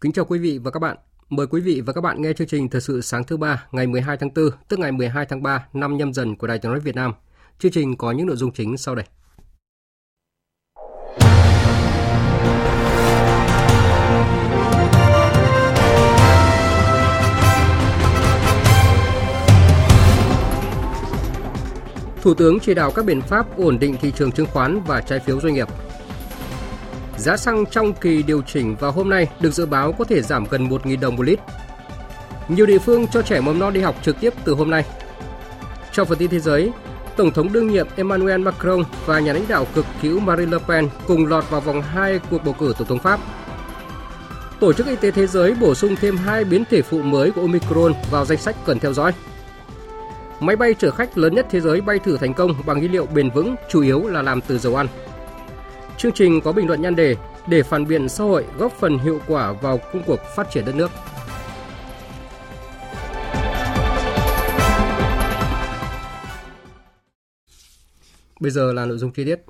Kính chào quý vị và các bạn. Mời quý vị và các bạn nghe chương trình Thời sự sáng thứ ba ngày 12 tháng 4, tức ngày 12 tháng 3 năm nhâm dần của Đài Tiếng nói Việt Nam. Chương trình có những nội dung chính sau đây. Thủ tướng chỉ đạo các biện pháp ổn định thị trường chứng khoán và trái phiếu doanh nghiệp. Giá xăng trong kỳ điều chỉnh vào hôm nay được dự báo có thể giảm gần 1.000 đồng một lít. Nhiều địa phương cho trẻ mầm non đi học trực tiếp từ hôm nay. Trong phần tin thế giới, Tổng thống đương nhiệm Emmanuel Macron và nhà lãnh đạo cực hữu Marine Le Pen cùng lọt vào vòng 2 cuộc bầu cử Tổng thống Pháp. Tổ chức Y tế Thế giới bổ sung thêm hai biến thể phụ mới của Omicron vào danh sách cần theo dõi. Máy bay chở khách lớn nhất thế giới bay thử thành công bằng nhiên liệu bền vững, chủ yếu là làm từ dầu ăn. Chương trình có bình luận nhan đề để phản biện xã hội góp phần hiệu quả vào công cuộc phát triển đất nước. Bây giờ là nội dung chi tiết.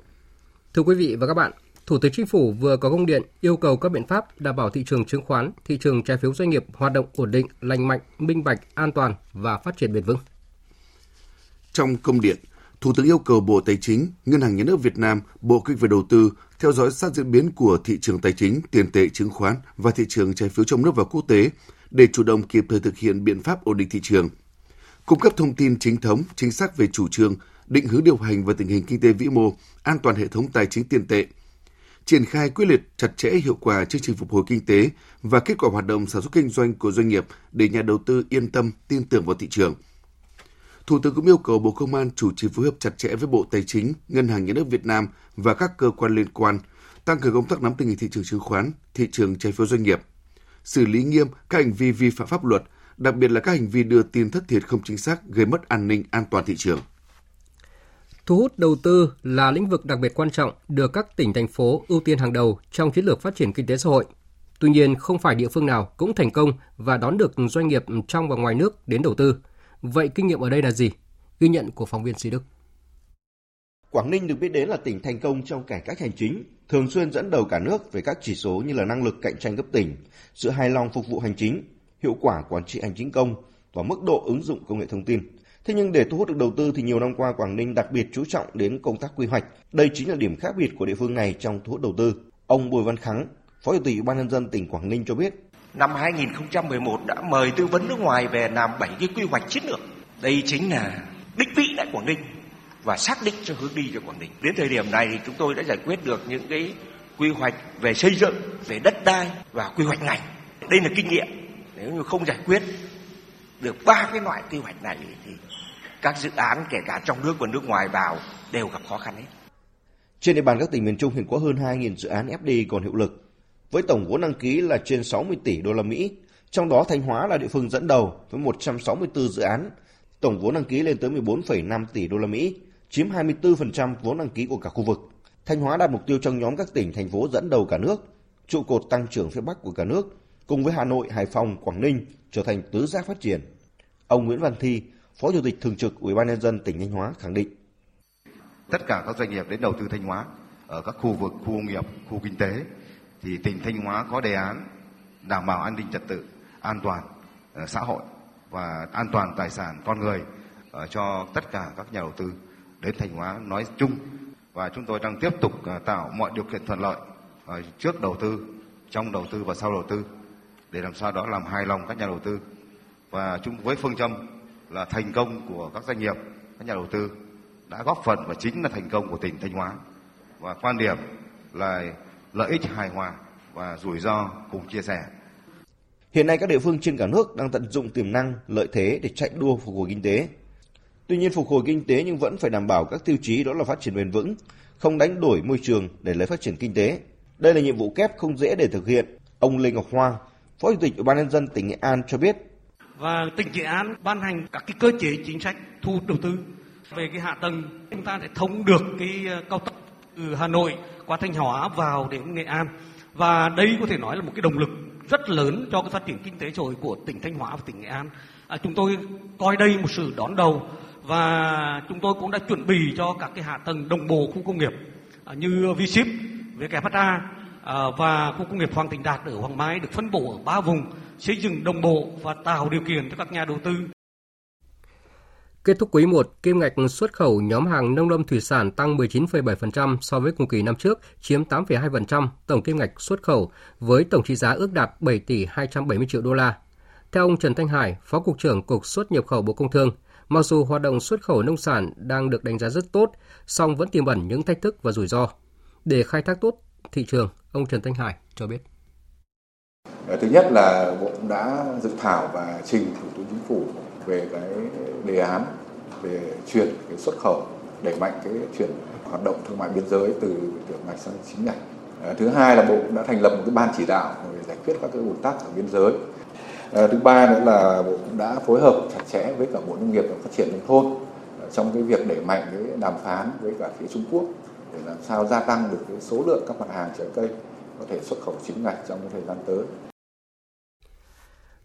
Thưa quý vị và các bạn, Thủ tướng Chính phủ vừa có công điện yêu cầu các biện pháp đảm bảo thị trường chứng khoán, thị trường trái phiếu doanh nghiệp hoạt động ổn định, lành mạnh, minh bạch, an toàn và phát triển bền vững. Trong công điện, Thủ tướng yêu cầu Bộ Tài chính, Ngân hàng Nhà nước Việt Nam, Bộ Kế hoạch và Đầu tư theo dõi sát diễn biến của thị trường tài chính, tiền tệ chứng khoán và thị trường trái phiếu trong nước và quốc tế để chủ động kịp thời thực hiện biện pháp ổn định thị trường. Cung cấp thông tin chính thống, chính xác về chủ trương, định hướng điều hành và tình hình kinh tế vĩ mô, an toàn hệ thống tài chính tiền tệ, triển khai quyết liệt chặt chẽ hiệu quả chương trình phục hồi kinh tế và kết quả hoạt động sản xuất kinh doanh của doanh nghiệp để nhà đầu tư yên tâm tin tưởng vào thị trường – Thủ tướng cũng yêu cầu Bộ Công an chủ trì phối hợp chặt chẽ với Bộ Tài chính, Ngân hàng Nhà nước Việt Nam và các cơ quan liên quan, tăng cường công tác nắm tình hình thị trường chứng khoán, thị trường trái phiếu doanh nghiệp, xử lý nghiêm các hành vi vi phạm pháp luật, đặc biệt là các hành vi đưa tin thất thiệt không chính xác gây mất an ninh an toàn thị trường. Thu hút đầu tư là lĩnh vực đặc biệt quan trọng được các tỉnh thành phố ưu tiên hàng đầu trong chiến lược phát triển kinh tế xã hội. Tuy nhiên, không phải địa phương nào cũng thành công và đón được doanh nghiệp trong và ngoài nước đến đầu tư – Vậy kinh nghiệm ở đây là gì? Ghi nhận của phóng viên Sĩ Đức. Quảng Ninh được biết đến là tỉnh thành công trong cải cách hành chính, thường xuyên dẫn đầu cả nước về các chỉ số như là năng lực cạnh tranh cấp tỉnh, sự hài lòng phục vụ hành chính, hiệu quả quản trị hành chính công và mức độ ứng dụng công nghệ thông tin. Thế nhưng để thu hút được đầu tư thì nhiều năm qua Quảng Ninh đặc biệt chú trọng đến công tác quy hoạch. Đây chính là điểm khác biệt của địa phương này trong thu hút đầu tư. Ông Bùi Văn Khắng, Phó Chủ tịch Ủy ban nhân dân tỉnh Quảng Ninh cho biết, năm 2011 đã mời tư vấn nước ngoài về làm 7 cái quy hoạch chiến lược. Đây chính là đích vị tại Quảng Ninh và xác định cho hướng đi cho Quảng Ninh. Đến thời điểm này thì chúng tôi đã giải quyết được những cái quy hoạch về xây dựng, về đất đai và quy hoạch ngành. Đây là kinh nghiệm. Nếu như không giải quyết được ba cái loại quy hoạch này thì các dự án kể cả trong nước và nước ngoài vào đều gặp khó khăn hết. Trên địa bàn các tỉnh miền Trung hiện có hơn 2.000 dự án FDI còn hiệu lực với tổng vốn đăng ký là trên 60 tỷ đô la Mỹ. Trong đó Thanh Hóa là địa phương dẫn đầu với 164 dự án, tổng vốn đăng ký lên tới 14,5 tỷ đô la Mỹ, chiếm 24% vốn đăng ký của cả khu vực. Thanh Hóa đạt mục tiêu trong nhóm các tỉnh thành phố dẫn đầu cả nước, trụ cột tăng trưởng phía Bắc của cả nước, cùng với Hà Nội, Hải Phòng, Quảng Ninh trở thành tứ giác phát triển. Ông Nguyễn Văn Thi, Phó Chủ tịch thường trực Ủy ban nhân dân tỉnh Thanh Hóa khẳng định: Tất cả các doanh nghiệp đến đầu tư Thanh Hóa ở các khu vực, khu công nghiệp, khu kinh tế thì tỉnh Thanh Hóa có đề án đảm bảo an ninh trật tự, an toàn ờ, xã hội và an toàn tài sản con người ờ, cho tất cả các nhà đầu tư đến Thanh Hóa nói chung. Và chúng tôi đang tiếp tục ờ, tạo mọi điều kiện thuận lợi trước đầu tư, trong đầu tư và sau đầu tư để làm sao đó làm hài lòng các nhà đầu tư. Và chung với phương châm là thành công của các doanh nghiệp, các nhà đầu tư đã góp phần và chính là thành công của tỉnh Thanh Hóa. Và quan điểm là lợi ích hài hòa và rủi ro cùng chia sẻ. Hiện nay các địa phương trên cả nước đang tận dụng tiềm năng, lợi thế để chạy đua phục hồi kinh tế. Tuy nhiên phục hồi kinh tế nhưng vẫn phải đảm bảo các tiêu chí đó là phát triển bền vững, không đánh đổi môi trường để lấy phát triển kinh tế. Đây là nhiệm vụ kép không dễ để thực hiện. Ông Lê Ngọc Hoa, Phó Chủ tịch Ủy ban nhân dân tỉnh Nghệ An cho biết. Và tỉnh Nghệ An ban hành các cái cơ chế chính sách thu đầu tư về cái hạ tầng chúng ta sẽ thông được cái ờ, cao tốc từ Hà Nội qua Thanh Hóa vào đến Nghệ An và đây có thể nói là một cái động lực rất lớn cho cái phát triển kinh tế xã hội của tỉnh Thanh Hóa và tỉnh Nghệ An. À, chúng tôi coi đây một sự đón đầu và chúng tôi cũng đã chuẩn bị cho các cái hạ tầng đồng bộ khu công nghiệp à, như v ship à, và khu công nghiệp Hoàng Thịnh Đạt ở Hoàng Mai được phân bổ ở ba vùng xây dựng đồng bộ và tạo điều kiện cho các nhà đầu tư Kết thúc quý 1, kim ngạch xuất khẩu nhóm hàng nông lâm thủy sản tăng 19,7% so với cùng kỳ năm trước, chiếm 8,2% tổng kim ngạch xuất khẩu với tổng trị giá ước đạt 7 tỷ 270 triệu đô la. Theo ông Trần Thanh Hải, Phó cục trưởng Cục xuất nhập khẩu Bộ Công Thương, mặc dù hoạt động xuất khẩu nông sản đang được đánh giá rất tốt, song vẫn tiềm ẩn những thách thức và rủi ro. Để khai thác tốt thị trường, ông Trần Thanh Hải cho biết. Ờ, thứ nhất là Bộ cũng đã dự thảo và trình Thủ tướng Chính phủ về cái đề án về chuyển cái xuất khẩu đẩy mạnh cái chuyển hoạt động thương mại biên giới từ tiểu ngạch sang chính ngạch. À, thứ hai là bộ cũng đã thành lập một cái ban chỉ đạo để giải quyết các cái ủn tắc ở biên giới. À, thứ ba nữa là bộ cũng đã phối hợp chặt chẽ với cả bộ nông nghiệp và phát triển nông thôn à, trong cái việc đẩy mạnh cái đàm phán với cả phía Trung Quốc để làm sao gia tăng được cái số lượng các mặt hàng trái cây có thể xuất khẩu chính ngạch trong cái thời gian tới.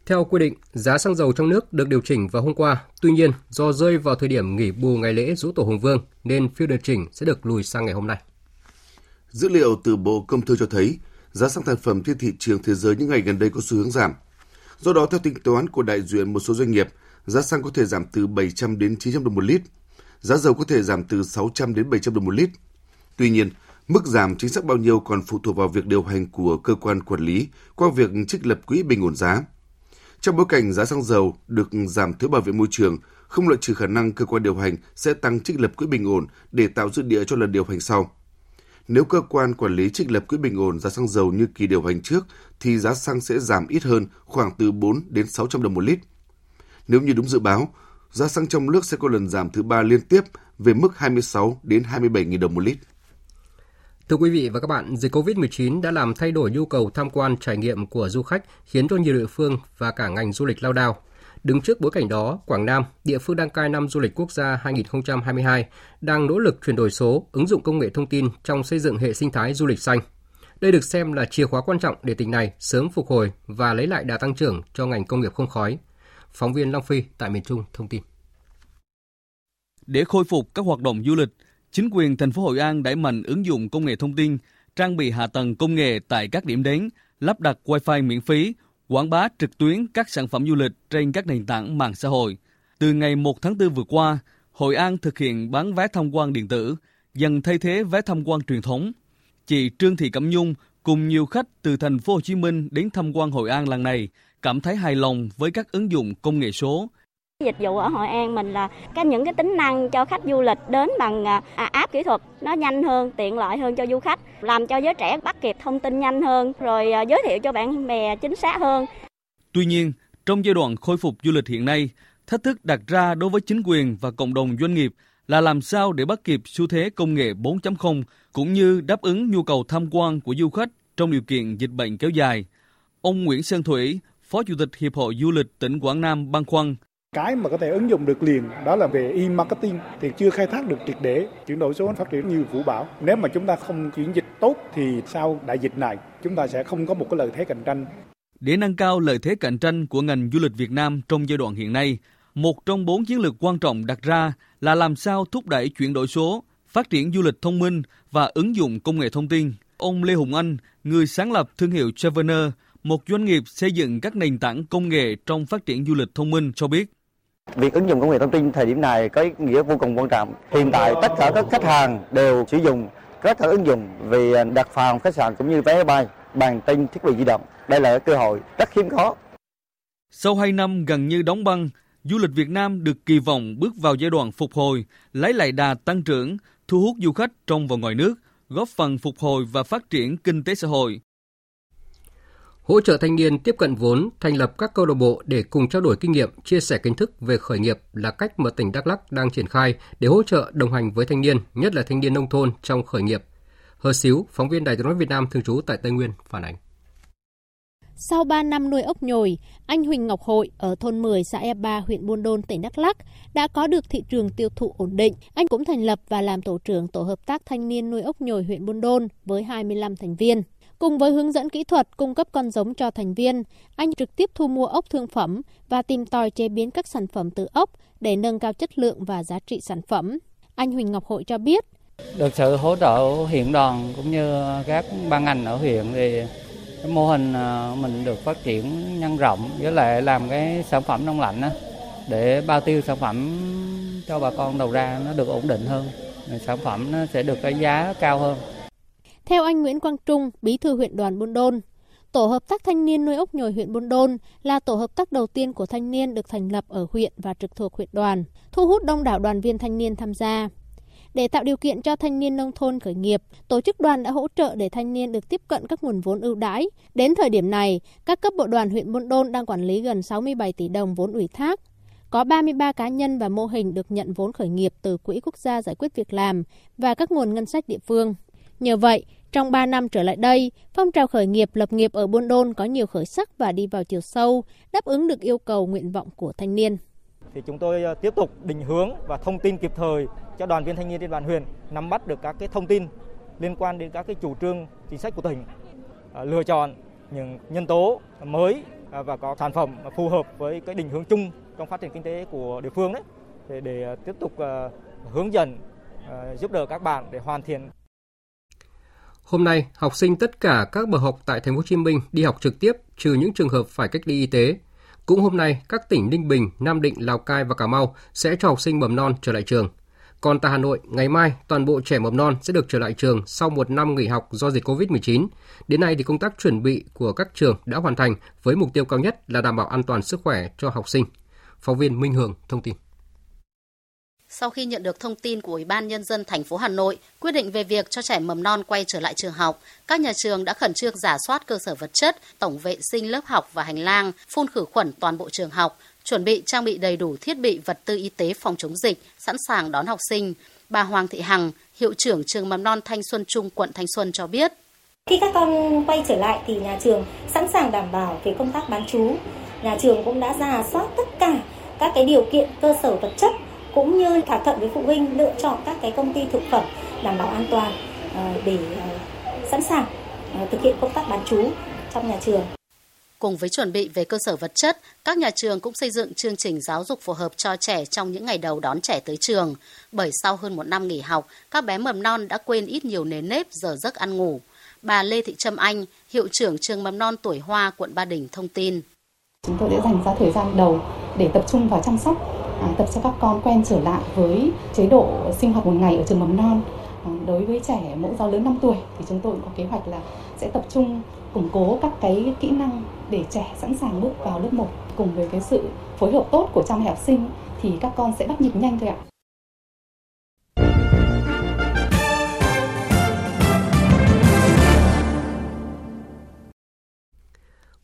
Theo quy định, giá xăng dầu trong nước được điều chỉnh vào hôm qua. Tuy nhiên, do rơi vào thời điểm nghỉ bù ngày lễ Dỗ Tổ Hùng Vương nên phiên điều chỉnh sẽ được lùi sang ngày hôm nay. Dữ liệu từ Bộ Công Thương cho thấy, giá xăng thành phẩm trên thị trường thế giới những ngày gần đây có xu hướng giảm. Do đó, theo tính toán của đại diện một số doanh nghiệp, giá xăng có thể giảm từ 700 đến 900 đồng một lít, giá dầu có thể giảm từ 600 đến 700 đồng một lít. Tuy nhiên, mức giảm chính xác bao nhiêu còn phụ thuộc vào việc điều hành của cơ quan quản lý qua việc trích lập quỹ bình ổn giá. Trong bối cảnh giá xăng dầu được giảm thuế bảo vệ môi trường, không loại trừ khả năng cơ quan điều hành sẽ tăng trích lập quỹ bình ổn để tạo dư địa cho lần điều hành sau. Nếu cơ quan quản lý trích lập quỹ bình ổn giá xăng dầu như kỳ điều hành trước thì giá xăng sẽ giảm ít hơn khoảng từ 4 đến 600 đồng một lít. Nếu như đúng dự báo, giá xăng trong nước sẽ có lần giảm thứ ba liên tiếp về mức 26 đến 27.000 đồng một lít. Thưa quý vị và các bạn, dịch COVID-19 đã làm thay đổi nhu cầu tham quan trải nghiệm của du khách, khiến cho nhiều địa phương và cả ngành du lịch lao đao. Đứng trước bối cảnh đó, Quảng Nam, địa phương đăng cai năm du lịch quốc gia 2022, đang nỗ lực chuyển đổi số, ứng dụng công nghệ thông tin trong xây dựng hệ sinh thái du lịch xanh. Đây được xem là chìa khóa quan trọng để tỉnh này sớm phục hồi và lấy lại đà tăng trưởng cho ngành công nghiệp không khói. Phóng viên Long Phi tại miền Trung thông tin. Để khôi phục các hoạt động du lịch, Chính quyền thành phố Hội An đẩy mạnh ứng dụng công nghệ thông tin, trang bị hạ tầng công nghệ tại các điểm đến, lắp đặt Wi-Fi miễn phí, quảng bá trực tuyến các sản phẩm du lịch trên các nền tảng mạng xã hội. Từ ngày 1 tháng 4 vừa qua, Hội An thực hiện bán vé tham quan điện tử, dần thay thế vé tham quan truyền thống. Chị Trương Thị Cẩm Nhung cùng nhiều khách từ thành phố Hồ Chí Minh đến tham quan Hội An lần này cảm thấy hài lòng với các ứng dụng công nghệ số Dịch vụ ở Hội An mình là các những cái tính năng cho khách du lịch đến bằng à, à, app kỹ thuật nó nhanh hơn, tiện lợi hơn cho du khách, làm cho giới trẻ bắt kịp thông tin nhanh hơn, rồi à, giới thiệu cho bạn bè chính xác hơn. Tuy nhiên, trong giai đoạn khôi phục du lịch hiện nay, thách thức đặt ra đối với chính quyền và cộng đồng doanh nghiệp là làm sao để bắt kịp xu thế công nghệ 4.0 cũng như đáp ứng nhu cầu tham quan của du khách trong điều kiện dịch bệnh kéo dài. Ông Nguyễn Sơn Thủy, Phó Chủ tịch Hiệp hội Du lịch tỉnh Quảng Nam băn khoăn cái mà có thể ứng dụng được liền, đó là về e-marketing, thì chưa khai thác được triệt để chuyển đổi số phát triển như vũ bảo. Nếu mà chúng ta không chuyển dịch tốt thì sau đại dịch này, chúng ta sẽ không có một cái lợi thế cạnh tranh. Để nâng cao lợi thế cạnh tranh của ngành du lịch Việt Nam trong giai đoạn hiện nay, một trong bốn chiến lược quan trọng đặt ra là làm sao thúc đẩy chuyển đổi số, phát triển du lịch thông minh và ứng dụng công nghệ thông tin. Ông Lê Hùng Anh, người sáng lập thương hiệu Travener, một doanh nghiệp xây dựng các nền tảng công nghệ trong phát triển du lịch thông minh cho biết. Việc ứng dụng công nghệ thông tin thời điểm này có ý nghĩa vô cùng quan trọng. Hiện tại tất cả các khách hàng đều sử dụng các ứng dụng về đặt phòng khách sạn cũng như vé bay bằng tin thiết bị di động. Đây là cơ hội rất hiếm có. Sau 2 năm gần như đóng băng, du lịch Việt Nam được kỳ vọng bước vào giai đoạn phục hồi, lấy lại đà tăng trưởng, thu hút du khách trong và ngoài nước, góp phần phục hồi và phát triển kinh tế xã hội. Hỗ trợ thanh niên tiếp cận vốn, thành lập các câu lạc bộ để cùng trao đổi kinh nghiệm, chia sẻ kiến thức về khởi nghiệp là cách mà tỉnh Đắk Lắk đang triển khai để hỗ trợ đồng hành với thanh niên, nhất là thanh niên nông thôn trong khởi nghiệp. Hờ Xíu, phóng viên Đài tiếng nói Việt Nam thường trú tại Tây Nguyên phản ánh. Sau 3 năm nuôi ốc nhồi, anh Huỳnh Ngọc Hội ở thôn 10 xã E 3 huyện Buôn Đôn tỉnh Đắk Lắk đã có được thị trường tiêu thụ ổn định. Anh cũng thành lập và làm tổ trưởng tổ hợp tác thanh niên nuôi ốc nhồi huyện Buôn Đôn với 25 thành viên. Cùng với hướng dẫn kỹ thuật cung cấp con giống cho thành viên, anh trực tiếp thu mua ốc thương phẩm và tìm tòi chế biến các sản phẩm từ ốc để nâng cao chất lượng và giá trị sản phẩm. Anh Huỳnh Ngọc Hội cho biết. Được sự hỗ trợ huyện đoàn cũng như các ban ngành ở huyện thì cái mô hình à, mình được phát triển nhân rộng với lại làm cái sản phẩm đông lạnh đó, để bao tiêu sản phẩm cho bà con đầu ra nó được ổn định hơn sản phẩm nó sẽ được cái giá cao hơn theo anh Nguyễn Quang Trung, bí thư huyện đoàn Buôn Đôn, Tổ hợp tác thanh niên nuôi ốc nhồi huyện Buôn Đôn là tổ hợp tác đầu tiên của thanh niên được thành lập ở huyện và trực thuộc huyện đoàn, thu hút đông đảo đoàn viên thanh niên tham gia. Để tạo điều kiện cho thanh niên nông thôn khởi nghiệp, tổ chức đoàn đã hỗ trợ để thanh niên được tiếp cận các nguồn vốn ưu đãi. Đến thời điểm này, các cấp bộ đoàn huyện Buôn Đôn đang quản lý gần 67 tỷ đồng vốn ủy thác. Có 33 cá nhân và mô hình được nhận vốn khởi nghiệp từ Quỹ Quốc gia giải quyết việc làm và các nguồn ngân sách địa phương. Nhờ vậy, trong 3 năm trở lại đây, phong trào khởi nghiệp lập nghiệp ở Buôn Đôn có nhiều khởi sắc và đi vào chiều sâu, đáp ứng được yêu cầu nguyện vọng của thanh niên. Thì chúng tôi ờ, tiếp tục định hướng và thông tin kịp thời cho đoàn viên thanh niên trên bàn huyện nắm bắt được các cái thông tin liên quan đến các cái chủ trương chính sách của tỉnh, ờ, lựa chọn những nhân tố mới ờ, và có sản phẩm phù hợp với cái định hướng chung trong phát triển kinh tế của địa phương đấy để tiếp tục hướng dẫn giúp đỡ các bạn để hoàn thiện Hôm nay, học sinh tất cả các bậc học tại Thành phố Hồ Chí Minh đi học trực tiếp trừ những trường hợp phải cách ly y tế. Cũng hôm nay, các tỉnh Ninh Bình, Nam Định, Lào Cai và Cà Mau sẽ cho học sinh mầm non trở lại trường. Còn tại Hà Nội, ngày mai, toàn bộ trẻ mầm non sẽ được trở lại trường sau một năm nghỉ học do dịch COVID-19. Đến nay thì công tác chuẩn bị của các trường đã hoàn thành với mục tiêu cao nhất là đảm bảo an toàn sức khỏe cho học sinh. Phóng viên Minh Hường thông tin. Sau khi nhận được thông tin của Ủy ban Nhân dân thành phố Hà Nội quyết định về việc cho trẻ mầm non quay trở lại trường học, các nhà trường đã khẩn trương giả soát cơ sở vật chất, tổng vệ sinh lớp học và hành lang, phun khử khuẩn toàn bộ trường học, chuẩn bị trang bị đầy đủ thiết bị vật tư y tế phòng chống dịch, sẵn sàng đón học sinh. Bà Hoàng Thị Hằng, hiệu trưởng trường mầm non Thanh Xuân Trung, quận Thanh Xuân cho biết. Khi các con quay trở lại thì nhà trường sẵn sàng đảm bảo về công tác bán chú Nhà trường cũng đã giả soát tất cả các cái điều kiện cơ sở vật chất cũng như thỏa thuận với phụ huynh lựa chọn các cái công ty thực phẩm đảm bảo an toàn ờ, để ờ, sẵn sàng ờ, thực hiện công tác bán trú trong nhà trường. Cùng với chuẩn bị về cơ sở vật chất, các nhà trường cũng xây dựng chương trình giáo dục phù hợp cho trẻ trong những ngày đầu đón trẻ tới trường. Bởi sau hơn một năm nghỉ học, các bé mầm non đã quên ít nhiều nền nếp giờ giấc ăn ngủ. Bà Lê Thị Trâm Anh, hiệu trưởng trường mầm non tuổi Hoa, quận Ba Đình thông tin. Chúng tôi đã dành ra thời gian đầu để tập trung vào chăm sóc tập cho các con quen trở lại với chế độ sinh hoạt một ngày ở trường mầm non. À, đối với trẻ mẫu giáo lớn 5 tuổi thì chúng tôi cũng có kế hoạch là sẽ tập trung củng cố các cái kỹ năng để trẻ sẵn sàng bước vào lớp 1 cùng với cái sự phối hợp tốt của cha mẹ học sinh thì các con sẽ bắt nhịp nhanh thôi ạ.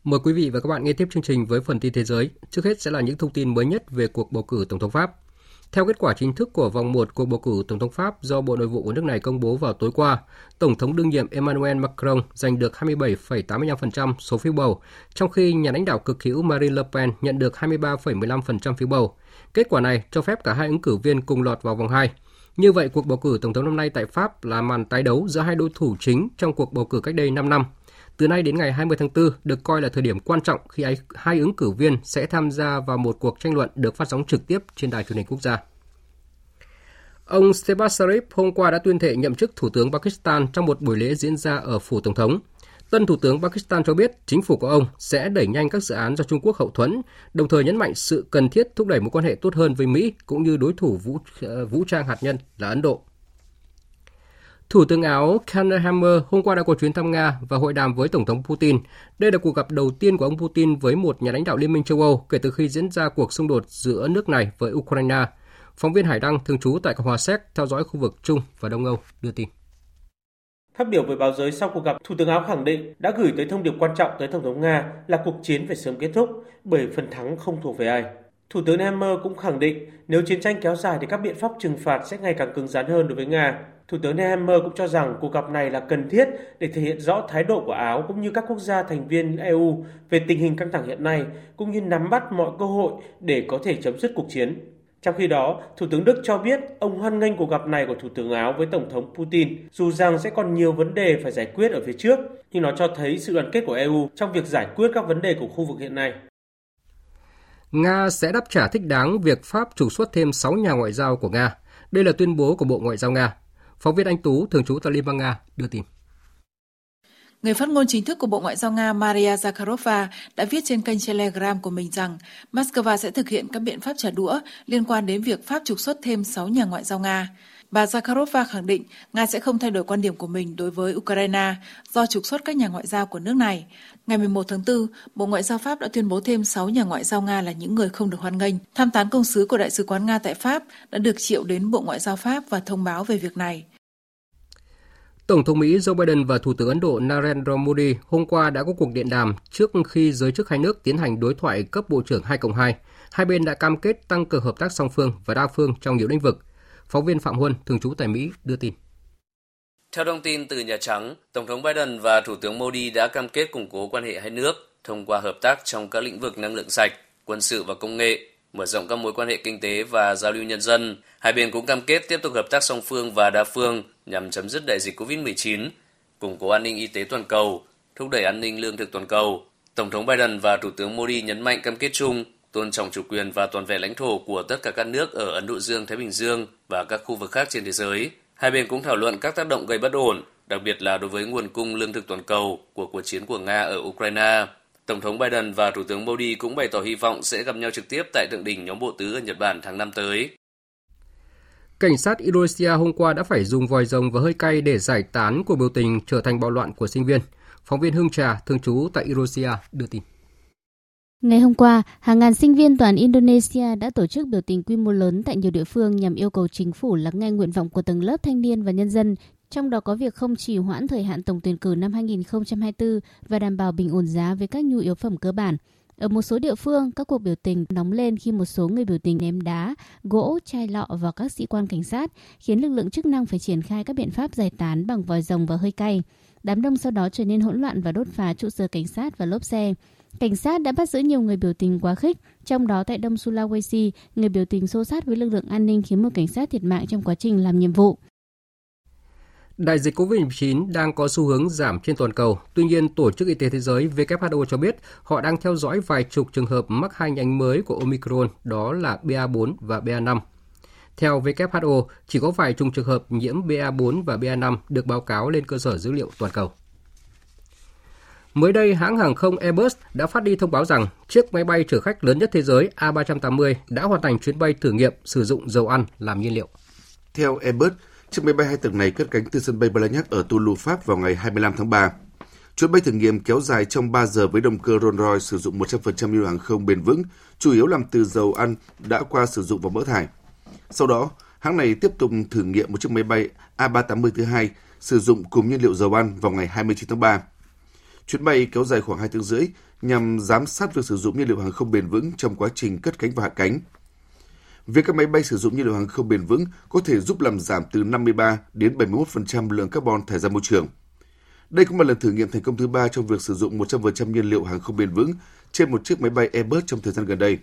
Mời quý vị và các bạn nghe tiếp chương trình với phần tin thế giới. Trước hết sẽ là những thông tin mới nhất về cuộc bầu cử Tổng thống Pháp. Theo kết quả chính thức của vòng 1 cuộc bầu cử Tổng thống Pháp do Bộ Nội vụ của nước này công bố vào tối qua, Tổng thống đương nhiệm Emmanuel Macron giành được 27,85% số phiếu bầu, trong khi nhà lãnh đạo cực hữu Marine Le Pen nhận được 23,15% phiếu bầu. Kết quả này cho phép cả hai ứng cử viên cùng lọt vào vòng 2. Như vậy, cuộc bầu cử Tổng thống năm nay tại Pháp là màn tái đấu giữa hai đối thủ chính trong cuộc bầu cử cách đây 5 năm – từ nay đến ngày 20 tháng 4 được coi là thời điểm quan trọng khi hai ứng cử viên sẽ tham gia vào một cuộc tranh luận được phát sóng trực tiếp trên đài truyền hình quốc gia. Ông Shehbaz Sharif hôm qua đã tuyên thệ nhậm chức Thủ tướng Pakistan trong một buổi lễ diễn ra ở phủ Tổng thống. Tân Thủ tướng Pakistan cho biết chính phủ của ông sẽ đẩy nhanh các dự án do Trung Quốc hậu thuẫn, đồng thời nhấn mạnh sự cần thiết thúc đẩy mối quan hệ tốt hơn với Mỹ cũng như đối thủ vũ, ờ, vũ trang hạt nhân là Ấn Độ. Thủ tướng Áo Karl Hammer hôm qua đã có chuyến thăm Nga và hội đàm với Tổng thống Putin. Đây là cuộc gặp đầu tiên của ông Putin với một nhà lãnh đạo Liên minh châu Âu kể từ khi diễn ra cuộc xung đột giữa nước này với Ukraine. Phóng viên Hải Đăng thường trú tại Cộng hòa Séc theo dõi khu vực Trung và Đông Âu đưa tin. Phát biểu với báo giới sau cuộc gặp, Thủ tướng Áo khẳng định đã gửi tới thông điệp quan trọng tới Tổng thống Nga là cuộc chiến phải sớm kết thúc bởi phần thắng không thuộc về ai. Thủ tướng Nehammer cũng khẳng định nếu chiến tranh kéo dài thì các biện pháp trừng phạt sẽ ngày càng cứng rắn hơn đối với Nga. Thủ tướng Nehammer cũng cho rằng cuộc gặp này là cần thiết để thể hiện rõ thái độ của Áo cũng như các quốc gia thành viên EU về tình hình căng thẳng hiện nay, cũng như nắm bắt mọi cơ hội để có thể chấm dứt cuộc chiến. Trong khi đó, Thủ tướng Đức cho biết ông hoan nghênh cuộc gặp này của Thủ tướng Áo với Tổng thống Putin, dù rằng sẽ còn nhiều vấn đề phải giải quyết ở phía trước, nhưng nó cho thấy sự đoàn kết của EU trong việc giải quyết các vấn đề của khu vực hiện nay. Nga sẽ đáp trả thích đáng việc Pháp trục xuất thêm 6 nhà ngoại giao của Nga. Đây là tuyên bố của Bộ Ngoại giao Nga. Phóng viên Anh Tú, thường trú tại Liên bang Nga, đưa tin. Người phát ngôn chính thức của Bộ Ngoại giao Nga Maria Zakharova đã viết trên kênh Telegram của mình rằng Moscow sẽ thực hiện các biện pháp trả đũa liên quan đến việc Pháp trục xuất thêm 6 nhà ngoại giao Nga. Bà Zakharova khẳng định Nga sẽ không thay đổi quan điểm của mình đối với Ukraine do trục xuất các nhà ngoại giao của nước này. Ngày 11 tháng 4, Bộ Ngoại giao Pháp đã tuyên bố thêm 6 nhà ngoại giao Nga là những người không được hoan nghênh. Tham tán công sứ của Đại sứ quán Nga tại Pháp đã được triệu đến Bộ Ngoại giao Pháp và thông báo về việc này. Tổng thống Mỹ Joe Biden và Thủ tướng Ấn Độ Narendra Modi hôm qua đã có cuộc điện đàm trước khi giới chức hai nước tiến hành đối thoại cấp Bộ trưởng 2 cộng 2. Hai bên đã cam kết tăng cường hợp tác song phương và đa phương trong nhiều lĩnh vực. Phóng viên Phạm Huân, thường trú tại Mỹ, đưa tin. Theo thông tin từ Nhà Trắng, Tổng thống Biden và Thủ tướng Modi đã cam kết củng cố quan hệ hai nước thông qua hợp tác trong các lĩnh vực năng lượng sạch, quân sự và công nghệ, mở rộng các mối quan hệ kinh tế và giao lưu nhân dân. Hai bên cũng cam kết tiếp tục hợp tác song phương và đa phương nhằm chấm dứt đại dịch COVID-19, củng cố an ninh y tế toàn cầu, thúc đẩy an ninh lương thực toàn cầu. Tổng thống Biden và Thủ tướng Modi nhấn mạnh cam kết chung tôn trọng chủ quyền và toàn vẹn lãnh thổ của tất cả các nước ở Ấn Độ Dương, Thái Bình Dương và các khu vực khác trên thế giới. Hai bên cũng thảo luận các tác động gây bất ổn, đặc biệt là đối với nguồn cung lương thực toàn cầu của cuộc chiến của Nga ở Ukraine. Tổng thống Biden và Thủ tướng Modi cũng bày tỏ hy vọng sẽ gặp nhau trực tiếp tại thượng đỉnh nhóm bộ tứ ở Nhật Bản tháng 5 tới. Cảnh sát Indonesia hôm qua đã phải dùng vòi rồng và hơi cay để giải tán cuộc biểu tình trở thành bạo loạn của sinh viên. Phóng viên Hương Trà, thường trú tại Indonesia, đưa tin. Ngày hôm qua, hàng ngàn sinh viên toàn Indonesia đã tổ chức biểu tình quy mô lớn tại nhiều địa phương nhằm yêu cầu chính phủ lắng nghe nguyện vọng của tầng lớp thanh niên và nhân dân, trong đó có việc không trì hoãn thời hạn tổng tuyển cử năm 2024 và đảm bảo bình ổn giá với các nhu yếu phẩm cơ bản. Ở một số địa phương, các cuộc biểu tình nóng lên khi một số người biểu tình ném đá, gỗ, chai lọ vào các sĩ quan cảnh sát, khiến lực lượng chức năng phải triển khai các biện pháp giải tán bằng vòi rồng và hơi cay. Đám đông sau đó trở nên hỗn loạn và đốt phá trụ sở cảnh sát và lốp xe. Cảnh sát đã bắt giữ nhiều người biểu tình quá khích, trong đó tại Đông Sulawesi, người biểu tình xô sát với lực lượng an ninh khiến một cảnh sát thiệt mạng trong quá trình làm nhiệm vụ. Đại dịch COVID-19 đang có xu hướng giảm trên toàn cầu. Tuy nhiên, Tổ chức Y tế Thế giới WHO cho biết họ đang theo dõi vài chục trường hợp mắc hai nhánh mới của Omicron, đó là BA4 và BA5. Theo WHO, chỉ có vài chục trường hợp nhiễm BA4 và BA5 được báo cáo lên cơ sở dữ liệu toàn cầu. Mới đây, hãng hàng không Airbus đã phát đi thông báo rằng chiếc máy bay chở khách lớn nhất thế giới A380 đã hoàn thành chuyến bay thử nghiệm sử dụng dầu ăn làm nhiên liệu. Theo Airbus, chiếc máy bay hai tầng này cất cánh từ sân bay Blagnac ở Toulouse, Pháp vào ngày 25 tháng 3. Chuyến bay thử nghiệm kéo dài trong 3 giờ với động cơ Rolls-Royce sử dụng 100% nhiên liệu hàng không bền vững, chủ yếu làm từ dầu ăn đã qua sử dụng và mỡ thải. Sau đó, hãng này tiếp tục thử nghiệm một chiếc máy bay A380 thứ hai sử dụng cùng nhiên liệu dầu ăn vào ngày 29 tháng 3. Chuyến bay kéo dài khoảng 2 tiếng rưỡi nhằm giám sát việc sử dụng nhiên liệu hàng không bền vững trong quá trình cất cánh và hạ cánh. Việc các máy bay sử dụng nhiên liệu hàng không bền vững có thể giúp làm giảm từ 53 đến 71% lượng carbon thải ra môi trường. Đây cũng là lần thử nghiệm thành công thứ ba trong việc sử dụng 100% nhiên liệu hàng không bền vững trên một chiếc máy bay Airbus trong thời gian gần đây.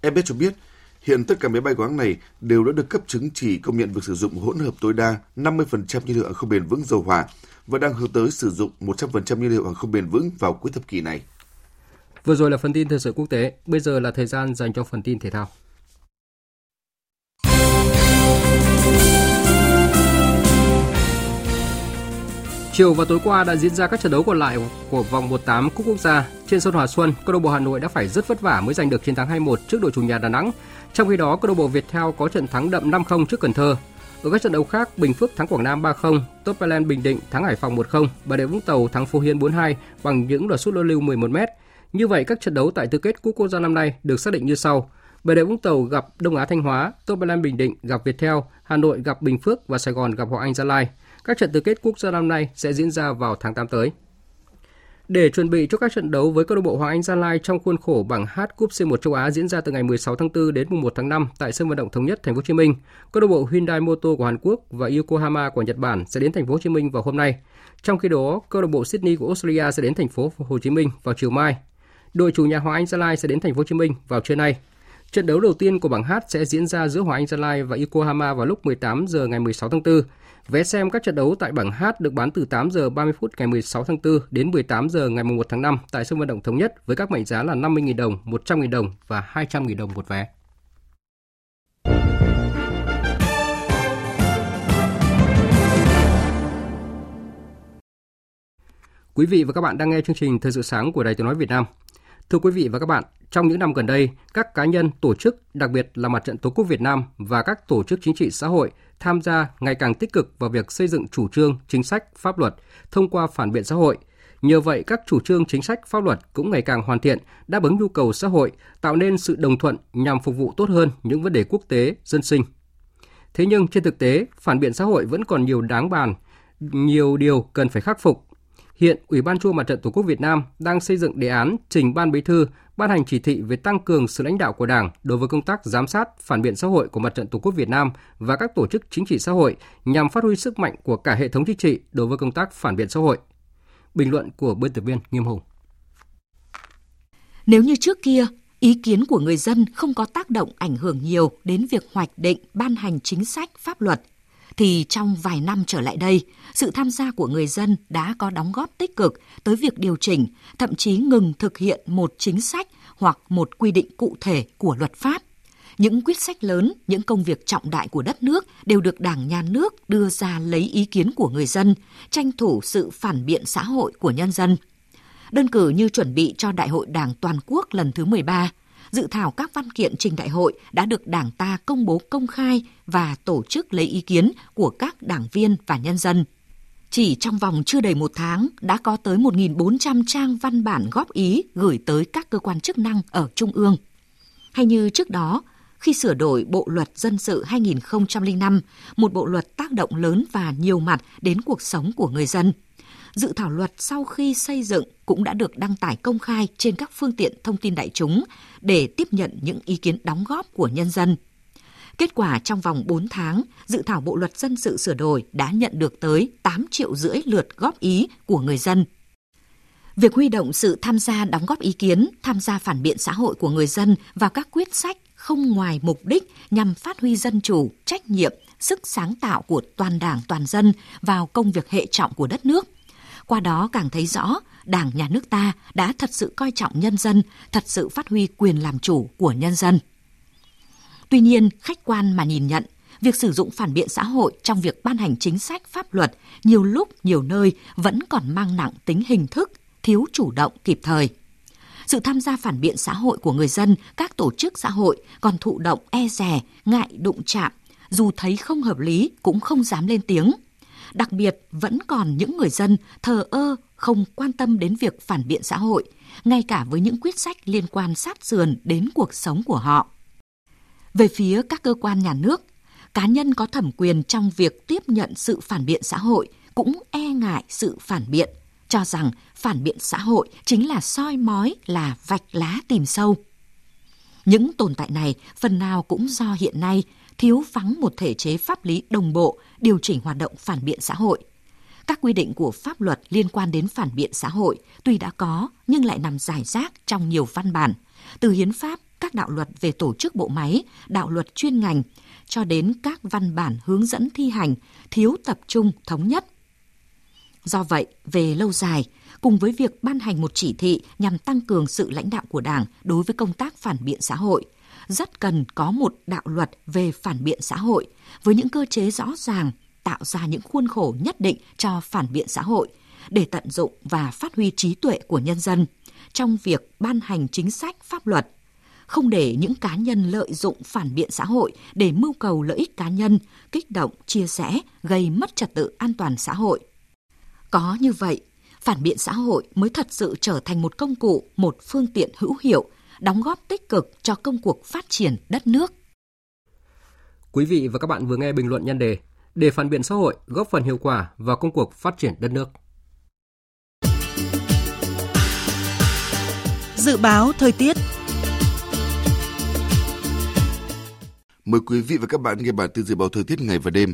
Airbus cho biết, hiện tất cả máy bay của hãng này đều đã được cấp chứng chỉ công nhận việc sử dụng hỗn hợp tối đa 50% nhiên liệu hàng không bền vững dầu hỏa và đang hướng tới sử dụng 100% nhiên liệu hàng không bền vững vào cuối thập kỷ này. Vừa rồi là phần tin thời sự quốc tế, bây giờ là thời gian dành cho phần tin thể thao. Chiều và tối qua đã diễn ra các trận đấu còn lại của vòng 1/8 Cúp Quốc gia. Trên sân Hòa Xuân, câu lạc bộ Hà Nội đã phải rất vất vả mới giành được chiến thắng 2-1 trước đội chủ nhà Đà Nẵng. Trong khi đó, câu lạc bộ Viettel có trận thắng đậm 5-0 trước Cần Thơ. Ở các trận đấu khác, Bình Phước thắng Quảng Nam 3-0, Top Bình Định thắng Hải Phòng 1-0, Bà Rịa Vũng Tàu thắng Phú Yên 4-2 bằng những loạt sút lưu 11m. Như vậy, các trận đấu tại tứ kết Cúp Quốc gia năm nay được xác định như sau. Bà Rịa Vũng Tàu gặp Đông Á Thanh Hóa, Top Bình Định gặp Viettel, Hà Nội gặp Bình Phước và Sài Gòn gặp Hoàng Anh Gia Lai. Các trận tứ kết quốc gia năm nay sẽ diễn ra vào tháng 8 tới. Để chuẩn bị cho các trận đấu với câu lạc bộ Hoàng Anh Gia Lai trong khuôn khổ bảng H Cúp C1 châu Á diễn ra từ ngày 16 tháng 4 đến mùng 1 tháng 5 tại sân vận động thống nhất Thành phố Hồ Chí Minh, câu lạc bộ Hyundai Motor của Hàn Quốc và Yokohama của Nhật Bản sẽ đến Thành phố Hồ Chí Minh vào hôm nay. Trong khi đó, câu lạc bộ Sydney của Australia sẽ đến Thành phố Hồ Chí Minh vào chiều mai. Đội chủ nhà Hoàng Anh Gia Lai sẽ đến Thành phố Hồ Chí Minh vào trưa nay. Trận đấu đầu tiên của bảng H sẽ diễn ra giữa Hoàng Anh Gia Lai và Yokohama vào lúc 18 giờ ngày 16 tháng 4. Vé xem các trận đấu tại bảng H được bán từ 8 giờ 30 phút ngày 16 tháng 4 đến 18 giờ ngày 1 tháng 5 tại sân vận động thống nhất với các mệnh giá là 50.000 đồng, 100.000 đồng và 200.000 đồng một vé. Quý vị và các bạn đang nghe chương trình Thời sự sáng của Đài Tiếng nói Việt Nam. Thưa quý vị và các bạn, trong những năm gần đây, các cá nhân, tổ chức, đặc biệt là Mặt trận Tổ quốc Việt Nam và các tổ chức chính trị xã hội tham gia ngày càng tích cực vào việc xây dựng chủ trương, chính sách, pháp luật thông qua phản biện xã hội. Nhờ vậy, các chủ trương chính sách pháp luật cũng ngày càng hoàn thiện, đáp ứng nhu cầu xã hội, tạo nên sự đồng thuận nhằm phục vụ tốt hơn những vấn đề quốc tế, dân sinh. Thế nhưng trên thực tế, phản biện xã hội vẫn còn nhiều đáng bàn, nhiều điều cần phải khắc phục Hiện, Ủy ban Trung Mặt trận Tổ quốc Việt Nam đang xây dựng đề án trình Ban Bí thư ban hành chỉ thị về tăng cường sự lãnh đạo của Đảng đối với công tác giám sát, phản biện xã hội của Mặt trận Tổ quốc Việt Nam và các tổ chức chính trị xã hội nhằm phát huy sức mạnh của cả hệ thống chính trị đối với công tác phản biện xã hội. Bình luận của biên tập viên Nghiêm Hùng. Nếu như trước kia, ý kiến của người dân không có tác động ảnh hưởng nhiều đến việc hoạch định, ban hành chính sách, pháp luật thì trong vài năm trở lại đây, sự tham gia của người dân đã có đóng góp tích cực tới việc điều chỉnh, thậm chí ngừng thực hiện một chính sách hoặc một quy định cụ thể của luật pháp. Những quyết sách lớn, những công việc trọng đại của đất nước đều được Đảng, Nhà nước đưa ra lấy ý kiến của người dân, tranh thủ sự phản biện xã hội của nhân dân. Đơn cử như chuẩn bị cho Đại hội Đảng Toàn quốc lần thứ 13, dự thảo các văn kiện trình đại hội đã được Đảng ta công bố công khai và tổ chức lấy ý kiến của các đảng viên và nhân dân. Chỉ trong vòng chưa đầy một tháng đã có tới 1.400 trang văn bản góp ý gửi tới các cơ quan chức năng ở Trung ương. Hay như trước đó, khi sửa đổi Bộ Luật Dân sự 2005, một bộ luật tác động lớn và nhiều mặt đến cuộc sống của người dân – dự thảo luật sau khi xây dựng cũng đã được đăng tải công khai trên các phương tiện thông tin đại chúng để tiếp nhận những ý kiến đóng góp của nhân dân. Kết quả trong vòng 4 tháng, dự thảo bộ luật dân sự sửa đổi đã nhận được tới 8 triệu rưỡi lượt góp ý của người dân. Việc huy động sự tham gia đóng góp ý kiến, tham gia phản biện xã hội của người dân vào các quyết sách không ngoài mục đích nhằm phát huy dân chủ, trách nhiệm, sức sáng tạo của toàn đảng toàn dân vào công việc hệ trọng của đất nước – qua đó càng thấy rõ Đảng nhà nước ta đã thật sự coi trọng nhân dân, thật sự phát huy quyền làm chủ của nhân dân. Tuy nhiên, khách quan mà nhìn nhận, việc sử dụng phản biện xã hội trong việc ban hành chính sách pháp luật nhiều lúc, nhiều nơi vẫn còn mang nặng tính hình thức, thiếu chủ động kịp thời. Sự tham gia phản biện xã hội của người dân, các tổ chức xã hội còn thụ động e rè, ngại đụng chạm, dù thấy không hợp lý cũng không dám lên tiếng – Đặc biệt, vẫn còn những người dân thờ ơ, không quan tâm đến việc phản biện xã hội, ngay cả với những quyết sách liên quan sát sườn đến cuộc sống của họ. Về phía các cơ quan nhà nước, cá nhân có thẩm quyền trong việc tiếp nhận sự phản biện xã hội cũng e ngại sự phản biện, cho rằng phản biện xã hội chính là soi mói, là vạch lá tìm sâu. Những tồn tại này phần nào cũng do hiện nay thiếu vắng một thể chế pháp lý đồng bộ điều chỉnh hoạt động phản biện xã hội. Các quy định của pháp luật liên quan đến phản biện xã hội tuy đã có nhưng lại nằm giải rác trong nhiều văn bản, từ hiến pháp, các đạo luật về tổ chức bộ máy, đạo luật chuyên ngành cho đến các văn bản hướng dẫn thi hành thiếu tập trung thống nhất. Do vậy, về lâu dài, cùng với việc ban hành một chỉ thị nhằm tăng cường sự lãnh đạo của Đảng đối với công tác phản biện xã hội – rất cần có một đạo luật về phản biện xã hội với những cơ chế rõ ràng, tạo ra những khuôn khổ nhất định cho phản biện xã hội để tận dụng và phát huy trí tuệ của nhân dân trong việc ban hành chính sách pháp luật không để những cá nhân lợi dụng phản biện xã hội để mưu cầu lợi ích cá nhân, kích động, chia sẻ, gây mất trật tự an toàn xã hội. Có như vậy, phản biện xã hội mới thật sự trở thành một công cụ, một phương tiện hữu hiệu đóng góp tích cực cho công cuộc phát triển đất nước. Quý vị và các bạn vừa nghe bình luận nhân đề để phản biện xã hội, góp phần hiệu quả vào công cuộc phát triển đất nước. Dự báo thời tiết Mời quý vị và các bạn nghe bản tin dự báo thời tiết ngày và đêm.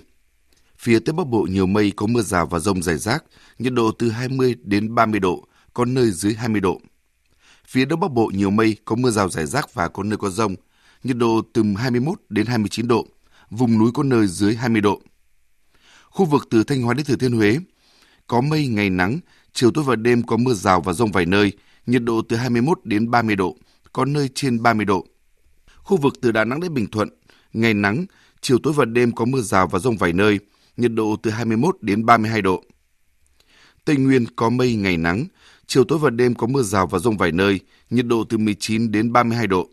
Phía Tây Bắc Bộ nhiều mây có mưa rào và rông rải rác, nhiệt độ từ 20 đến 30 độ, có nơi dưới 20 độ. Phía Đông Bắc Bộ nhiều mây có mưa rào rải rác và có nơi có rông, nhiệt độ từ 21 đến 29 độ, vùng núi có nơi dưới 20 độ. Khu vực từ Thanh Hóa đến Thừa Thiên Huế có mây ngày nắng, chiều tối và đêm có mưa rào và rông vài nơi, nhiệt độ từ 21 đến 30 độ, có nơi trên 30 độ. Khu vực từ Đà Nẵng đến Bình Thuận, ngày nắng, chiều tối và đêm có mưa rào và rông vài nơi, nhiệt độ từ 21 đến 32 độ. Tây Nguyên có mây ngày nắng, chiều tối và đêm có mưa rào và rông vài nơi, nhiệt độ từ 19 đến 32 độ.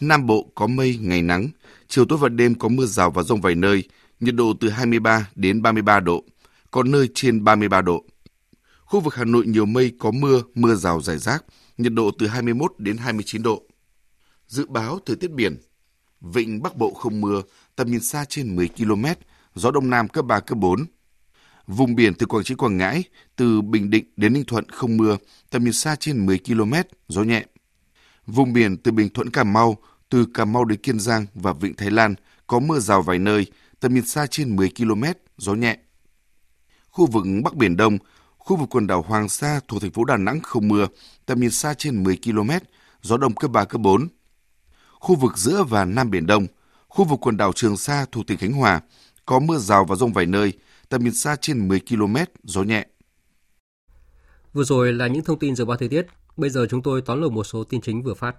Nam Bộ có mây ngày nắng, chiều tối và đêm có mưa rào và rông vài nơi, nhiệt độ từ 23 đến 33 độ, có nơi trên 33 độ. Khu vực Hà Nội nhiều mây có mưa, mưa rào rải rác, nhiệt độ từ 21 đến 29 độ. Dự báo thời tiết biển, Vịnh Bắc Bộ không mưa, tầm nhìn xa trên 10 km, gió Đông Nam cấp 3, cấp 4. Vùng biển từ Quảng Trị Quảng Ngãi, từ Bình Định đến Ninh Thuận không mưa, tầm nhìn xa trên 10 km, gió nhẹ. Vùng biển từ Bình Thuận Cà Mau, từ Cà Mau đến Kiên Giang và Vịnh Thái Lan có mưa rào vài nơi, tầm nhìn xa trên 10 km, gió nhẹ. Khu vực Bắc Biển Đông, khu vực quần đảo Hoàng Sa thuộc thành phố Đà Nẵng không mưa, tầm nhìn xa trên 10 km, gió đông cấp 3, cấp 4. Khu vực giữa và Nam Biển Đông, khu vực quần đảo Trường Sa thuộc tỉnh Khánh Hòa, có mưa rào và rông vài nơi, tầm nhìn xa trên 10 km, gió nhẹ. Vừa rồi là những thông tin dự báo thời tiết. Bây giờ chúng tôi tóm lược một số tin chính vừa phát.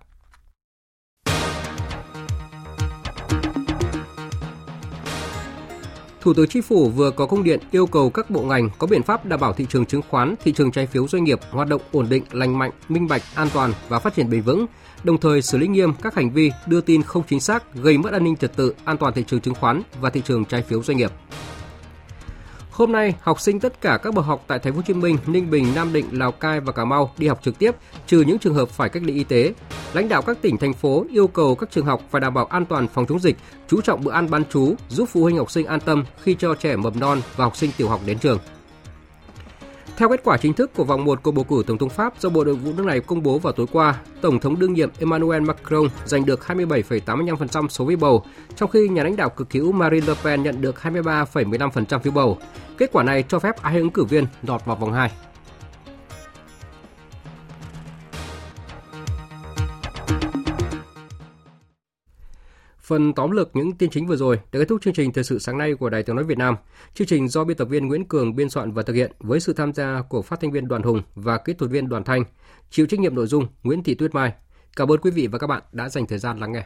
Thủ tướng Chính phủ vừa có công điện yêu cầu các bộ ngành có biện pháp đảm bảo thị trường chứng khoán, thị trường trái phiếu doanh nghiệp hoạt động ổn định, lành mạnh, minh bạch, an toàn và phát triển bền vững, đồng thời xử lý nghiêm các hành vi đưa tin không chính xác gây mất an ninh trật tự, an toàn thị trường chứng khoán và thị trường trái phiếu doanh nghiệp. Hôm nay, học sinh tất cả các bậc học tại Thành phố Hồ Chí Minh, Ninh Bình, Nam Định, Lào Cai và Cà Mau đi học trực tiếp, trừ những trường hợp phải cách ly y tế. Lãnh đạo các tỉnh thành phố yêu cầu các trường học phải đảm bảo an toàn phòng chống dịch, chú trọng bữa ăn bán trú, giúp phụ huynh học sinh an tâm khi cho trẻ mầm non và học sinh tiểu học đến trường. Theo kết quả chính thức của vòng 1 cuộc bầu cử Tổng thống Pháp do Bộ Nội vụ nước này công bố vào tối qua, Tổng thống đương nhiệm Emmanuel Macron giành được 27,85% số phiếu bầu, trong khi nhà lãnh đạo cực hữu Marine Le Pen nhận được 23,15% phiếu bầu. Kết quả này cho phép hai ứng cử viên lọt vào vòng 2. Phần tóm lược những tin chính vừa rồi đã kết thúc chương trình thời sự sáng nay của Đài Tiếng nói Việt Nam. Chương trình do biên tập viên Nguyễn Cường biên soạn và thực hiện với sự tham gia của phát thanh viên Đoàn Hùng và kỹ thuật viên Đoàn Thanh. Chịu trách nhiệm nội dung Nguyễn Thị Tuyết Mai. Cảm ơn quý vị và các bạn đã dành thời gian lắng nghe.